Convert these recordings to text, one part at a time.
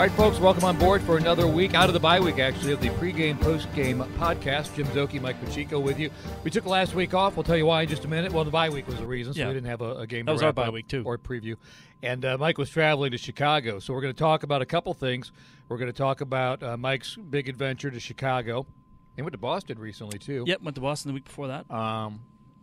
All right, folks, welcome on board for another week out of the bye week, actually, of the pregame, postgame podcast. Jim Szoke, Mike Pacheco with you. We took last week off. We'll tell you why in just a minute. Well, the bye week was the reason, so Yeah. we didn't have a, a game. That to was our bye week, too. or preview. And uh, Mike was traveling to Chicago, so we're going to talk about a couple things. We're going to talk about uh, Mike's big adventure to Chicago. He went to Boston recently too. Yep, went to Boston the week before that. Um,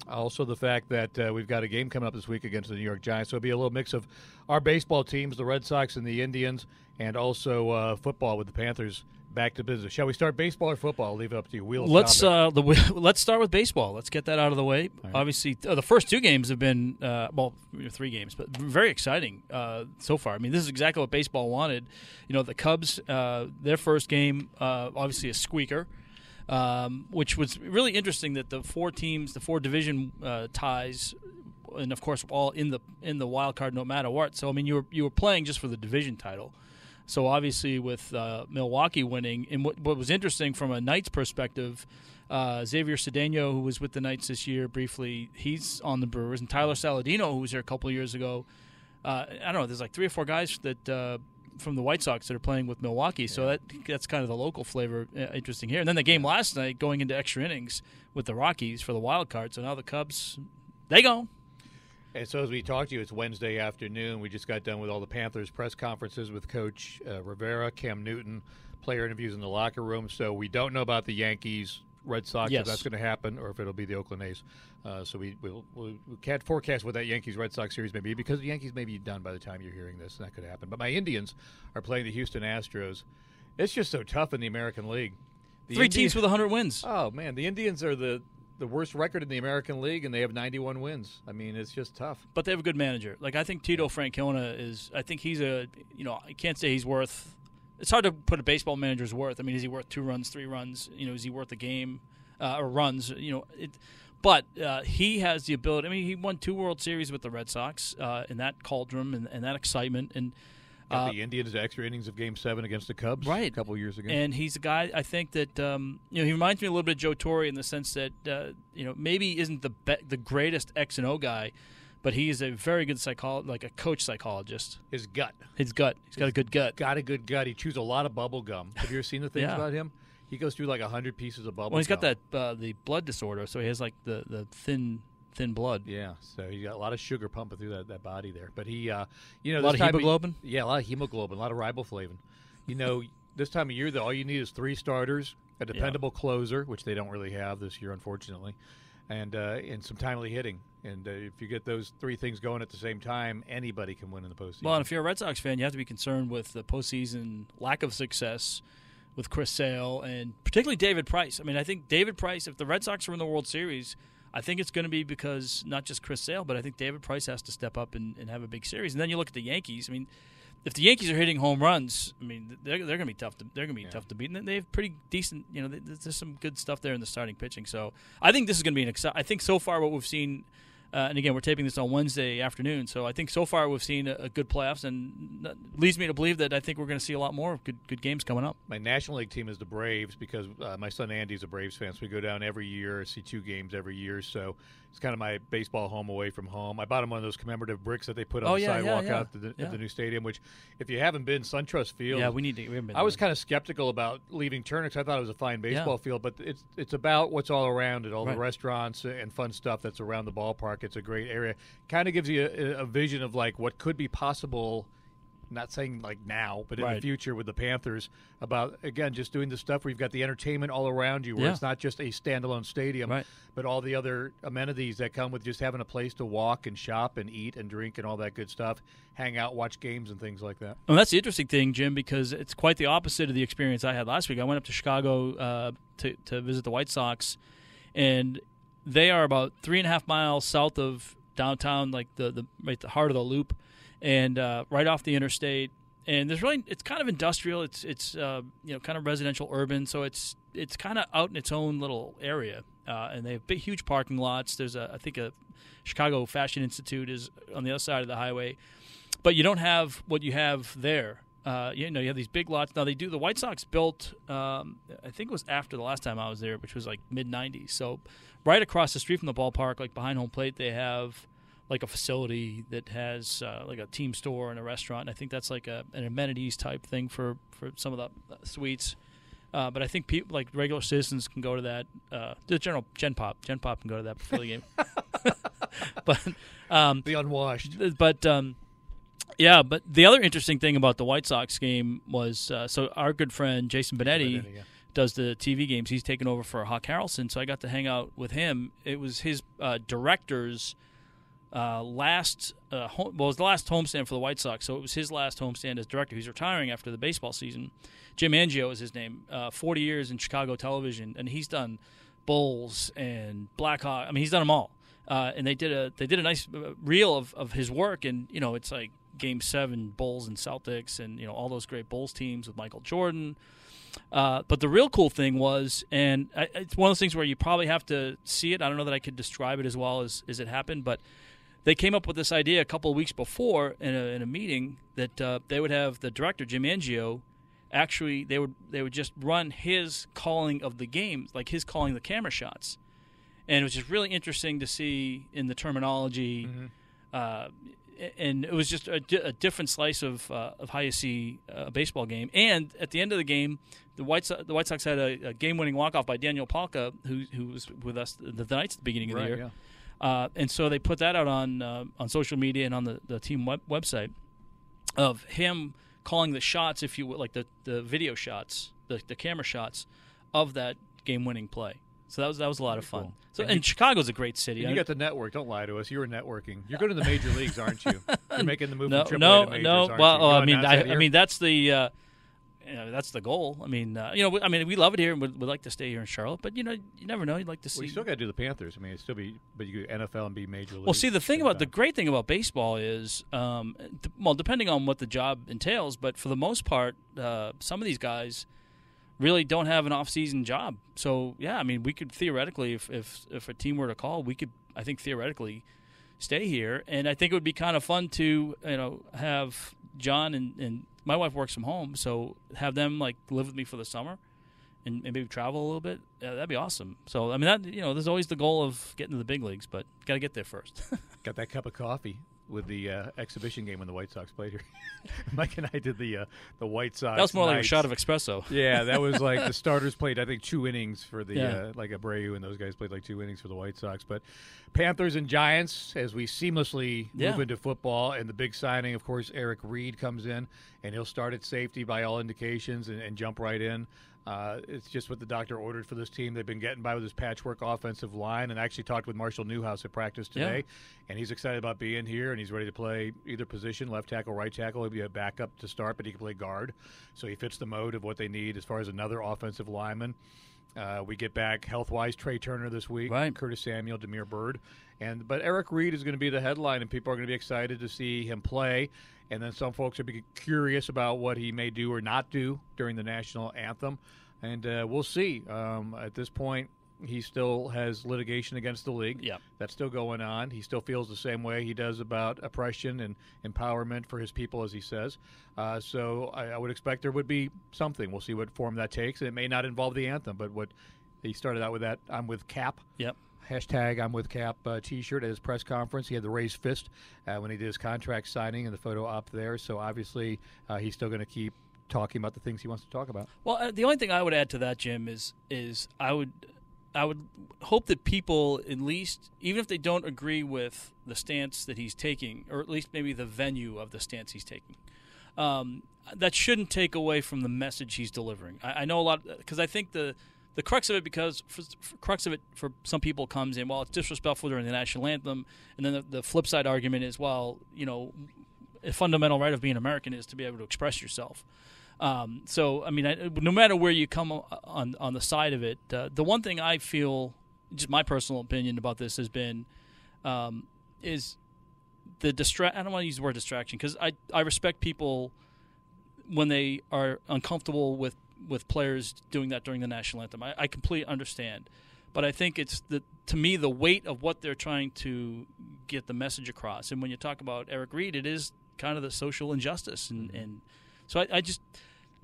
also, the fact that uh, we've got a game coming up this week against the New York Giants. So it'll be a little mix of our baseball teams, the Red Sox and the Indians, and also uh, football with the Panthers back to business. Shall we start baseball or football? I'll leave it up to you. Wheels. Let's uh, the let's start with baseball. Let's get that out of the way. Obviously, uh, the first two games have been uh, well, three games, but very exciting uh, so far. I mean, this is exactly what baseball wanted. You know, the Cubs, uh, their first game, uh, obviously a squeaker. Um, which was really interesting that the four teams, the four division uh, ties, and of course all in the in the wild card, no matter what. So I mean, you were you were playing just for the division title. So obviously, with uh, Milwaukee winning, and what, what was interesting from a Knights perspective, uh, Xavier Cedeno, who was with the Knights this year briefly, he's on the Brewers, and Tyler Saladino, who was here a couple years ago. Uh, I don't know. There's like three or four guys that uh, from the White Sox that are playing with Milwaukee. So that that's kind of the local flavor uh, interesting here. And then the game last night, going into extra innings with the Rockies for the wild card. So now the Cubs, they go. And so as we talked to you, it's Wednesday afternoon. We just got done with all the Panthers press conferences with Coach uh, Rivera, Cam Newton, player interviews in the locker room. So we don't know about the Yankees, Red Sox, Yes. if that's going to happen, or if it'll be the Oakland A's. Uh, so we, we'll, we can't forecast what that Yankees Red Sox series may be because the Yankees may be done by the time you're hearing this, and that could happen. But my Indians are playing the Houston Astros. It's just so tough in the American League. The Three Indi- teams with 100 wins. Oh man, the Indians are the the worst record in the American League, and they have 91 wins. I mean, it's just tough. but they have a good manager. Like I think Tito Francona is. I think he's a. You know, I can't say he's worth. It's hard to put a baseball manager's worth. I mean, is he worth two runs, three runs? You know, is he worth a game uh, or runs? You know, it. But uh, he has the ability. I mean, he won two World Series with the Red Sox uh, in that cauldron and, and that excitement. And Got uh, the Indians to extra innings of Game Seven against the Cubs, Right. a couple years ago. and he's a guy I think that um, you know he reminds me a little bit of Joe Torre in the sense that uh, you know maybe isn't the be- the greatest X and O guy, but he's a very good psychologist, like a coach psychologist. His gut, His gut, he's got a good gut. got a good gut. He chews a lot of bubble gum. Have you ever seen the things Yeah. about him? He goes through like hundred pieces of bubble. Well, he's got that uh, the blood disorder, so he has like the, the thin thin blood. Yeah, so he's got a lot of sugar pumping through that, that body there. But he, uh, you know, A lot of hemoglobin? yeah, a lot of hemoglobin, a lot of riboflavin. You know, this time of year, though, all you need is three starters, a dependable closer, which they don't really have this year, unfortunately, and uh, and some timely hitting. And uh, if you get those three things going at the same time, anybody can win in the postseason. Well, and if you're a Red Sox fan, you have to be concerned with the postseason lack of success with Chris Sale and particularly David Price. I mean, I think David Price, if the Red Sox are in the World Series, I think it's going to be because not just Chris Sale, but I think David Price has to step up and, and have a big series. And then you look at the Yankees. I mean, if the Yankees are hitting home runs, I mean, they're, they're going to be tough. To, they're going to be tough to beat. And they have pretty decent. You know, there's there's some good stuff there in the starting pitching. So I think this is going to be an exciting. I think so far what we've seen. Uh, and again, we're taping this on Wednesday afternoon, so I think so far we've seen a, a good playoffs, and leads me to believe that I think we're going to see a lot more good good games coming up. my National League team is the Braves because uh, my son Andy's a Braves fan, so we go down every year, see two games every year. So It's kind of my baseball home away from home. I bought him one of those commemorative bricks that they put on Oh, the yeah, yeah, sidewalk yeah. out to the, Yeah. at the new stadium. Which, if you haven't been, SunTrust Field. Yeah, we need to. We been I was kind of skeptical about leaving Turner 'cause I thought it was a fine baseball field, but it's it's about what's all around it, all Right. the restaurants and fun stuff that's around the ballpark. It's a great area. Kind of gives you a, a vision of like what could be possible. Not saying like now, but in the future with the Panthers about again just doing the stuff where you've got the entertainment all around you, where Yeah. it's not just a standalone stadium, Right. but all the other amenities that come with just having a place to walk and shop and eat and drink and all that good stuff, hang out, watch games and things like that. Well, that's the interesting thing, Jim, because it's quite the opposite of the experience I had last week. I went up to Chicago uh, to to visit the White Sox, and they are about three and a half miles south of downtown, like the the right the heart of the loop, and uh, right off the interstate. And there's really it's kind of industrial. It's it's uh, you know kind of residential urban, so it's it's kind of out in its own little area. Uh, and they have big, huge parking lots. There's a I think a Chicago Fashion Institute is on the other side of the highway but you don't have what you have there. Uh, you know, you have these big lots. Now they do. The White Sox built, um, I think it was after the last time I was there, which was like mid '90s. So, right across the street from the ballpark, like behind home plate, they have like a facility that has uh, like a team store and a restaurant. And I think that's like a, an amenities type thing for for some of the suites. Uh, but I think people like regular citizens can go to that. Uh, the general Gen Pop, Gen Pop can go to that before the game. but um, The unwashed. But um, yeah, but the other interesting thing about the White Sox game was uh, so our good friend Jason Benetti Benetti, yeah. does the TV games. He's taken over for Hawk Harrelson, so I got to hang out with him. It was his uh, director's uh, last uh, home, well, it was the last homestand for the White Sox, so it was his last homestand as director. He's retiring after the baseball season. Jim Angio is his name. Uh, Forty years in Chicago television, and he's done Bulls and Blackhawk. I mean, he's done them all. Uh, and they did a they did a nice uh, reel of, of his work, and you know, it's like Game Seven Bulls and Celtics, and you know all those great Bulls teams with Michael Jordan. Uh, but the real cool thing was, and I, it's one of those things where you probably have to see it. I don't know that I could describe it as well as, as it happened, but they came up with this idea a couple of weeks before in a, in a meeting that uh, they would have the director Jim Angio actually they would they would just run his calling of the game, like his calling the camera shots, and it was just really interesting to see in the terminology. Uh, and it was just a, a different slice of uh, of how you see a baseball game. And at the end of the game, the White Sox, the White Sox had a, a game winning walk off by Daniel Palka, who who was with us the, the Knights at the beginning of Right, the year. yeah. Uh, and so they put that out on uh, on social media and on the, the team web- website of him calling the shots, if you will, like the, the video shots, the, the camera shots of that game winning play. So that was that was a lot of fun. cool. So And and, you- Chicago's a great city. You got the network. Don't lie to us. You were networking. You're going to the major leagues, aren't you? You're making the move no, from AAA no, to majors, no. Well, you? oh, I mean, I, I mean that's the uh, you know, that's the goal. I mean, uh, you know, we- I mean, we love it here and we'd, we'd like to stay here in Charlotte, but you know, you never know. You'd like to see. Well, you still got to do the Panthers. I mean, it's still be, but you could NFL and be major league. Well, see, the thing about the great thing about baseball is, um, d- well, depending on what the job entails, but for the most part, uh, some of these guys really don't have an off-season job. So, yeah, I mean, we could theoretically, if if, if a team were to call, we could, I think, theoretically, stay here, and I think it would be kind of fun to, you know, have John and, and my wife works from home, so have them like live with me for the summer. And, and maybe travel a little bit. Yeah, that'd be awesome. So I mean, that you know, there's always the goal of getting to the big leagues, but got to get there first. got that cup of coffee with the uh, exhibition game when the White Sox played here. Mike and I did the uh, the White Sox. That was more like a shot of espresso. Yeah, that was like the starters played. I think two innings for the Yeah. uh, like Abreu and those guys played like two innings for the White Sox. But Panthers and Giants, as we seamlessly Yeah. move into football, and the big signing, of course, Eric Reid comes in, and he'll start at safety by all indications and, and jump right in. Uh, it's just what the doctor ordered for this team. They've been getting by with this patchwork offensive line, and I actually talked with Marshall Newhouse at practice Yeah. today, and he's excited about being here, and he's ready to play either position, left tackle, right tackle. He'll be a backup to start, but he can play guard, so he fits the mode of what they need as far as another offensive lineman. Uh, we get back health-wise Trai Turner this week, Right. Curtis Samuel, Damiere Byrd, and but Eric Reid is going to be the headline, and people are going to be excited to see him play. And then some folks are be curious about what he may do or not do during the national anthem, and uh, we'll see. Um, at this point, he still has litigation against the league. Yeah, that's still going on. He still feels the same way he does about oppression and empowerment for his people, as he says. Uh, so I, I would expect there would be something. We'll see what form that takes. And it may not involve the anthem, but what he started out with that. I'm with Kap. Yep. hashtag I'm with Kap uh, T-shirt at his press conference. He had the raised fist uh, when he did his contract signing, and the photo up there. So obviously, uh, he's still going to keep talking about the things he wants to talk about. Well, uh, the only thing I would add to that, Jim, is is I would I would hope that people at least, even if they don't agree with the stance that he's taking, or at least maybe the venue of the stance he's taking, um, that shouldn't take away from the message he's delivering. I, I know a lot because I think the the crux of it, because for, for crux of it for some people comes in, well, it's disrespectful during the national anthem, and then the, the flip side argument is, well, you know, a fundamental right of being American is to be able to express yourself. Um, so, I mean, I, no matter where you come on on the side of it, uh, the one thing I feel, just my personal opinion about this has been, um, is the distract. I don't want to use the word distraction because I I respect people when they are uncomfortable with with players doing that during the national anthem. I, I completely understand, but I think it's the to me the weight of what they're trying to get the message across. And when you talk about Eric Reid, it is kind of the social injustice and and so I, I just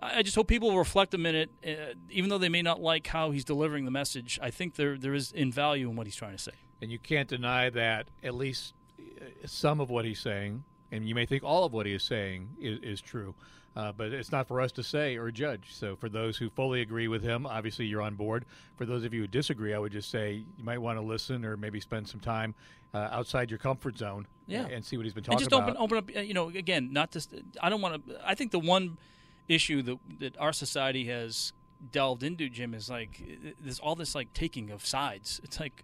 I just hope people reflect a minute, uh, even though they may not like how he's delivering the message. I think there there is in value in what he's trying to say. And you can't deny that at least uh, some of what he's saying, and you may think all of what he is saying is, is true, uh, but it's not for us to say or judge. So for those who fully agree with him, obviously you're on board. For those of you who disagree, I would just say you might want to listen or maybe spend some time uh, outside your comfort zone, yeah. and see what he's been talking and just about. open open up. You know, again, not just. I don't want to. I think the one issue that that our society has delved into, Jim, is like there's all this like taking of sides. It's like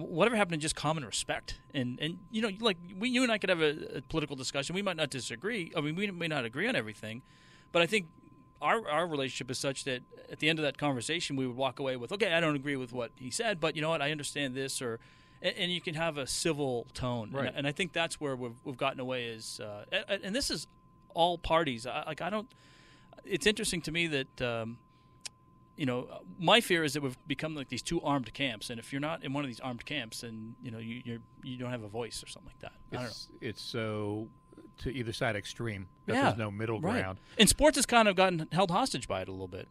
whatever happened to just common respect and and you know like we you and I could have a, a political discussion. We might not disagree. I mean, we may not agree on everything, but I think our our relationship is such that at the end of that conversation, we would walk away with, okay, I don't agree with what he said, but you know what, I understand this, or and, and you can have a civil tone, Right. and, and I think that's where we've we've gotten away is, uh, and, and this is all parties. I, like I don't. It's interesting to me that. Um, you know, my fear is that we've become like these two armed camps, and if you're not in one of these armed camps, then you know you you're, you don't have a voice or something like that. I don't know. It's, it's so to either side extreme that Yeah, there's no middle right. ground. And sports has kind of gotten held hostage by it a little bit.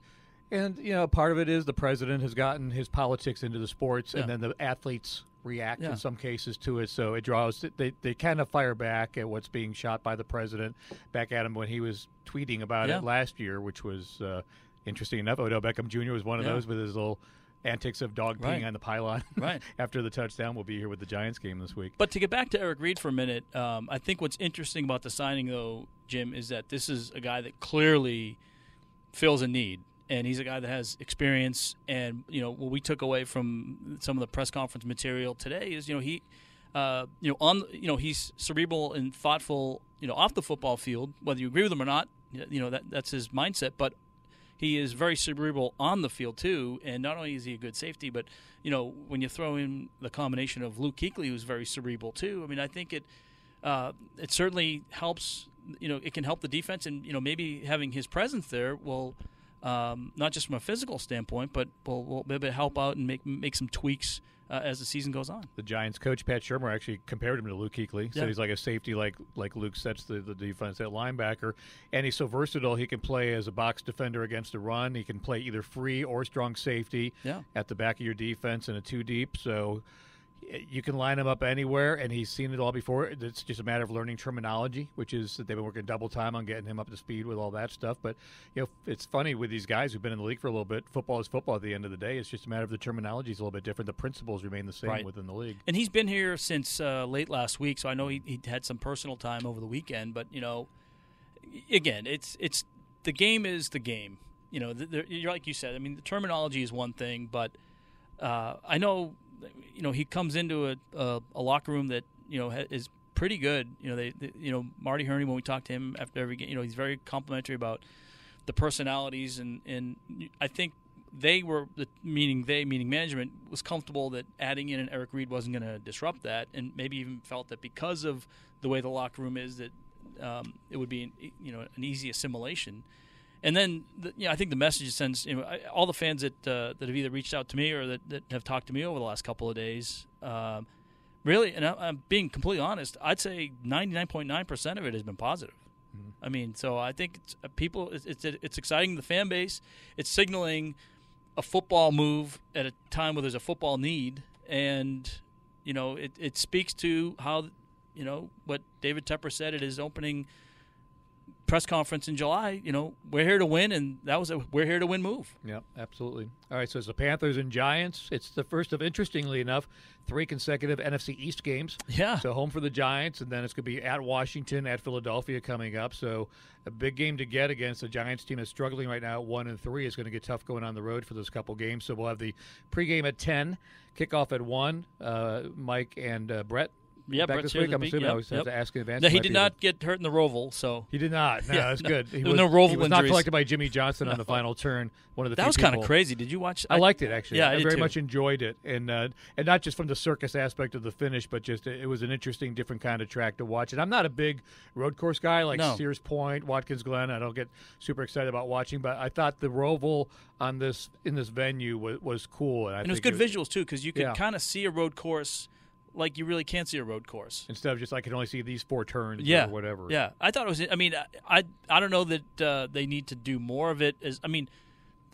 And you know, part of it is the president has gotten his politics into the sports, Yeah. and then the athletes react Yeah. in some cases to it. So it draws. They they kind of fire back at what's being shot by the president, back at him when he was tweeting about Yeah. it last year, which was uh, interesting enough. Odell Beckham Jr. was one of Yeah. those with his little antics of dog peeing Right. on the pylon. Right. after the touchdown, we'll be here with the Giants game this week. But to get back to Eric Reid for a minute, um, I think what's interesting about the signing, though, Jim, is that this is a guy that clearly fills a need, and he's a guy that has experience. And you know, what we took away from some of the press conference material today is, you know, he, uh, you know, on, you know, he's cerebral and thoughtful, you know, off the football field, whether you agree with him or not. You know, that that's his mindset, but he is very cerebral on the field too. And not only is he a good safety, but you know when you throw in the combination of Luke Kuechly, who's very cerebral too. I mean, I think it uh, it certainly helps. You know, it can help the defense, and you know maybe having his presence there will. Um, not just from a physical standpoint, but will, will be able to help out and make make some tweaks uh, as the season goes on. The Giants coach Pat Shurmur actually compared him to Luke. Said Yeah. he's like a safety, like like Luke sets the, the defense at linebacker, and he's so versatile. He can play as a box defender against a run. He can play either free or strong safety Yeah. at the back of your defense in a two deep. So you can line him up anywhere, and he's seen it all before. It's just a matter of learning terminology, which is that they've been working double time on getting him up to speed with all that stuff. But you know, it's funny with these guys who've been in the league for a little bit. Football is football at the end of the day. It's just a matter of the terminology is a little bit different. The principles remain the same Right. within the league. And he's been here since uh, late last week, so I know he, he had some personal time over the weekend. But you know, again, it's it's the game is the game. You know, th- there- you're like you said. I mean, the terminology is one thing, but uh, I know, you know, he comes into a, a, a locker room that you know ha- is pretty good. You know, they, they you know Marty Hurney when we talk to him after every game, you know, he's very complimentary about the personalities and and I think they were the meaning they meaning management was comfortable that adding in an Eric Reid wasn't going to disrupt that, and maybe even felt that because of the way the locker room is that um, it would be you know an easy assimilation. And then, the, you know, I think the message it sends you know, I, all the fans that uh, that have either reached out to me or that, that have talked to me over the last couple of days. Um, really, and I, I'm being completely honest. I'd say 99.9 percent of it has been positive. I mean, so I think it's, uh, people. It's, it's it's exciting the fan base. It's signaling a football move at a time where there's a football need, and you know it, it speaks to how you know what David Tepper said at his opening press conference in July. You know, we're here to win, and that was a we're here to win move. Yeah, absolutely. All right, so it's the Panthers and Giants. It's the first of, interestingly enough, three consecutive NFC East games. Yeah. So home for the Giants, and then it's going to be at Washington, at Philadelphia coming up. So a big game to get against the Giants team that's struggling right now at one and three. It's going to get tough going on the road for those couple games. So we'll have the pregame at ten, kickoff at one. Uh, Mike and uh, Brett. Yeah, back Brett's this week. I'm assuming yep, I always have yep. to ask in advance. No, he did not get hurt in the roval, so He did not. No, that's no. good. He were no roval he was not collected by Jimmie Johnson on the final turn. One of the that was kind of crazy. Did you watch? I liked it actually. Yeah, I I, very too. much enjoyed it, and uh, and not just from the circus aspect of the finish, but just it was an interesting, different kind of track to watch. And I'm not a big road course guy like No. Sears Point, Watkins Glen. I don't get super excited about watching, but I thought the roval on this in this venue was, was cool, and, I and it was good visuals too because you could kind of see a road course like you really can't see a road course. Instead of just I can only see these four turns yeah, or whatever. Yeah, I thought it was. I mean, I I, I don't know that uh, they need to do more of it. As I mean,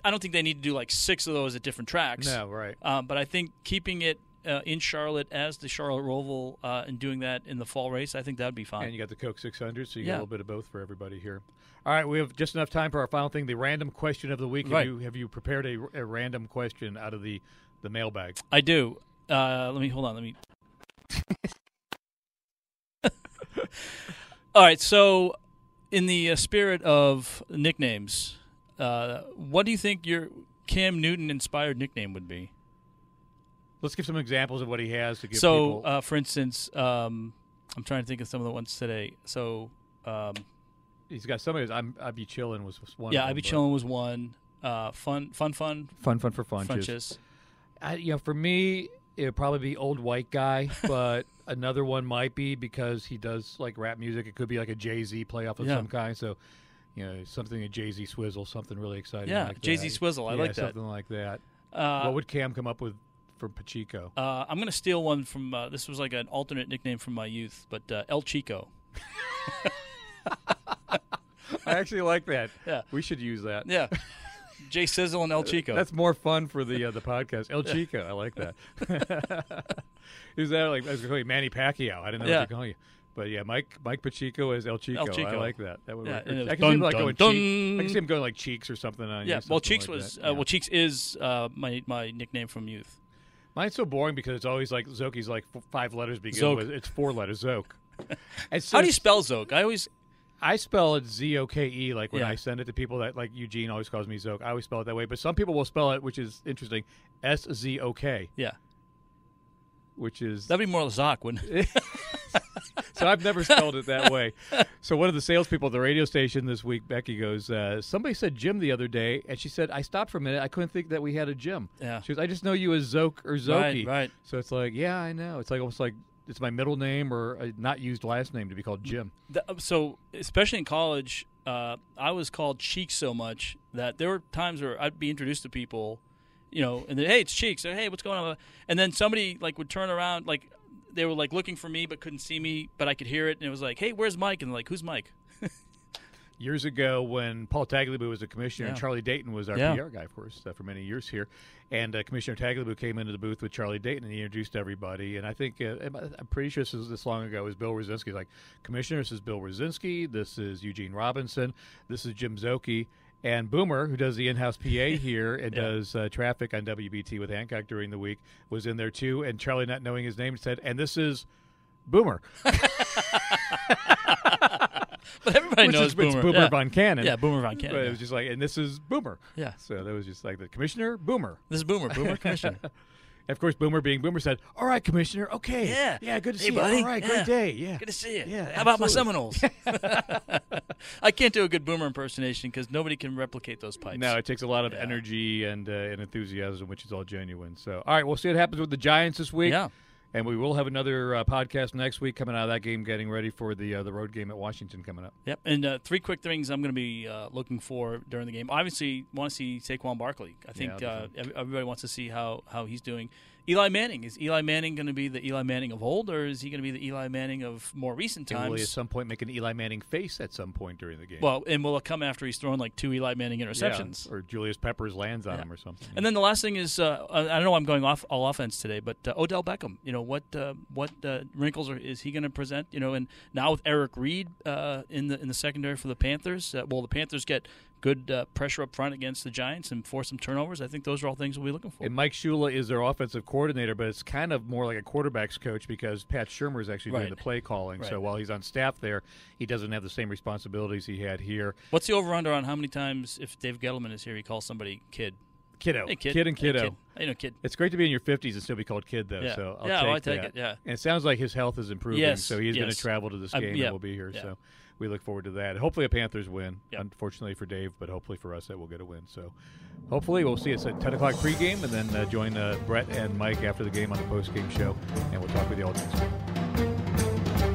I don't think they need to do like six of those at different tracks. No, right. Um, but I think keeping it uh, in Charlotte as the Charlotte Roval uh, and doing that in the fall race, I think that would be fine. And you got the Coke 600, so you Yeah. got a little bit of both for everybody here. All right, we have just enough time for our final thing, the random question of the week. Right. Have you have you prepared a, a random question out of the the mailbag? I do. Uh, let me hold on. Let me. All right. So, in the uh, spirit of nicknames, uh, what do you think your Cam Newton inspired nickname would be? Let's give some examples of what he has to give so, people. uh, for instance, um, I'm trying to think of some of the ones today. So, um, He's got some of his. I'm, I'd be chilling was one. yeah, I'd be chilling was one. Uh, fun, fun, fun, Fun, fun for fun. Funches. I, you know, for me, it would probably be old white guy, but another one might be because he does like rap music. It could be like a Jay Z playoff of Yeah. some kind. So, you know, something a Jay Z swizzle, something really exciting. Yeah, like Jay-Z swizzle, I Yeah, like that. Something like that. Uh, what would Cam come up with for Pacheco? Uh, I'm going to steal one from. Uh, this was like an alternate nickname from my youth, but uh, El Chico. I actually like that. Yeah. we should use that. Yeah, Jay Sizzle and El Chico. That's more fun for the uh, the podcast. El Chico, I like that. Is that like I was going to call you Manny Pacquiao? I didn't know Yeah. what to call you. But yeah, Mike Mike Pacheco as El Chico. El Chico. I like that. That would Yeah, work. and it was I can see him like dun, going dun. cheeks. I can see him going like cheeks or something on you, yeah. Well, Cheeks like was uh, Yeah. well, Cheeks is uh, my my nickname from youth. Mine's so boring because it's always like Zoki's like f- five letters begin Zoke. with. It's four letters Zoke. So How do you spell Zoke? I always I spell it Z O K E. Like when Yeah. I send it to people that like Eugene always calls me Zoke. I always spell it that way. But some people will spell it, which is interesting, S Z O K, yeah. which is That'd be more Zoc, wouldn't it? so I've never spelled it that way. So one of the salespeople at the radio station this week, Becky goes, uh, somebody said Jim the other day, and she said, I stopped for a minute. I couldn't think that we had a Jim. Yeah. She goes, I just know you as Zoke or Zoki. Right, right. So it's like, yeah, I know. It's like almost like it's my middle name or not used last name to be called Jim. The- so especially in college, uh, I was called Cheeks so much that there were times where I'd be introduced to people, you know, and then hey, it's Cheeks. Or, hey, what's going on? And then somebody like would turn around, like they were like looking for me but couldn't see me, but I could hear it, and it was like, hey, where's Mike? And like, who's Mike? Years ago when Paul Tagliabue was a commissioner and Charlie Dayton was our Yeah. PR guy, of course, uh, for many years here. And uh, Commissioner Tagliabue came into the booth with Charlie Dayton and he introduced everybody. And I think, uh, I'm pretty sure this was this long ago, it was Bill Rosinski. Like, Commissioner, this is Bill Rosinski. This is Eugene Robinson. This is Jim Zoki. And Boomer, who does the in-house PA here and Yeah. does uh, traffic on WBT with Hancock during the week, was in there too. And Charlie, not knowing his name, said, "And this is Boomer." But everybody Which knows is, it's Boomer. Boomer yeah. von Cannon. Yeah, Boomer Von Cannon. But it was just like, and this is Boomer. Yeah. So that was just like the commissioner, Boomer. This is Boomer. Boomer Commissioner. Of course, Boomer being Boomer said, "All right, commissioner. Okay. Yeah. Yeah. Good to Hey, see buddy. you. All right. Yeah. Great day. Yeah. Good to see you. Yeah, How about my. Seminoles? I can't do a good Boomer impersonation because nobody can replicate those pipes. No, it takes a lot of Yeah. energy and uh, and enthusiasm, which is all genuine. So, all right, we'll see what happens with the Giants this week. Yeah. And we will have another uh, podcast next week coming out of that game, getting ready for the uh, the road game at Washington coming up. Yep. And uh, three quick things I'm going to be uh, looking for during the game. Obviously, want to see Saquon Barkley. I think Yeah, uh, everybody wants to see how, how he's doing. Eli Manning is Eli Manning going to be the Eli Manning of old, or is he going to be the Eli Manning of more recent And times? will he at some point make an Eli Manning face at some point during the game? well, and will it come after he's thrown like two Eli Manning Yeah, interceptions? or Julius Peppers lands on Yeah. him or something. And then the last thing is, uh, I I don't know I'm going off all offense today, but uh, Odell Beckham. You know what? Uh, what uh, wrinkles are, is he going to present? You know, and now with Eric Reid uh, in the in the secondary for the Panthers, uh, will the Panthers get good uh, pressure up front against the Giants and force some turnovers? I think those are all things we'll be looking for. And Mike Shula is their offensive coordinator, but it's kind of more like a quarterback's coach because Pat Shurmur is actually doing the play calling. So while he's on staff there, he doesn't have the same responsibilities he had here. What's the over under on how many times if Dave Gettleman is here, he calls somebody kid? Kiddo, Hey, kid. and Hey, kiddo. kid. Hey, no, kid. It's great to be in your 50s and still be called kid, though. Yeah. So I'll Yeah, take well, I take that. it, yeah. And it sounds like his health is improving, Yes, so he's going to travel to this I- game yeah, and we'll be here. yeah. So we look forward to that. Hopefully, a Panthers win. Yep. Unfortunately for Dave, but hopefully for us that we'll get a win. So hopefully we'll see us at 10 o'clock pregame and then uh, join uh, Brett and Mike after the game on the postgame show, and we'll talk with you all next week.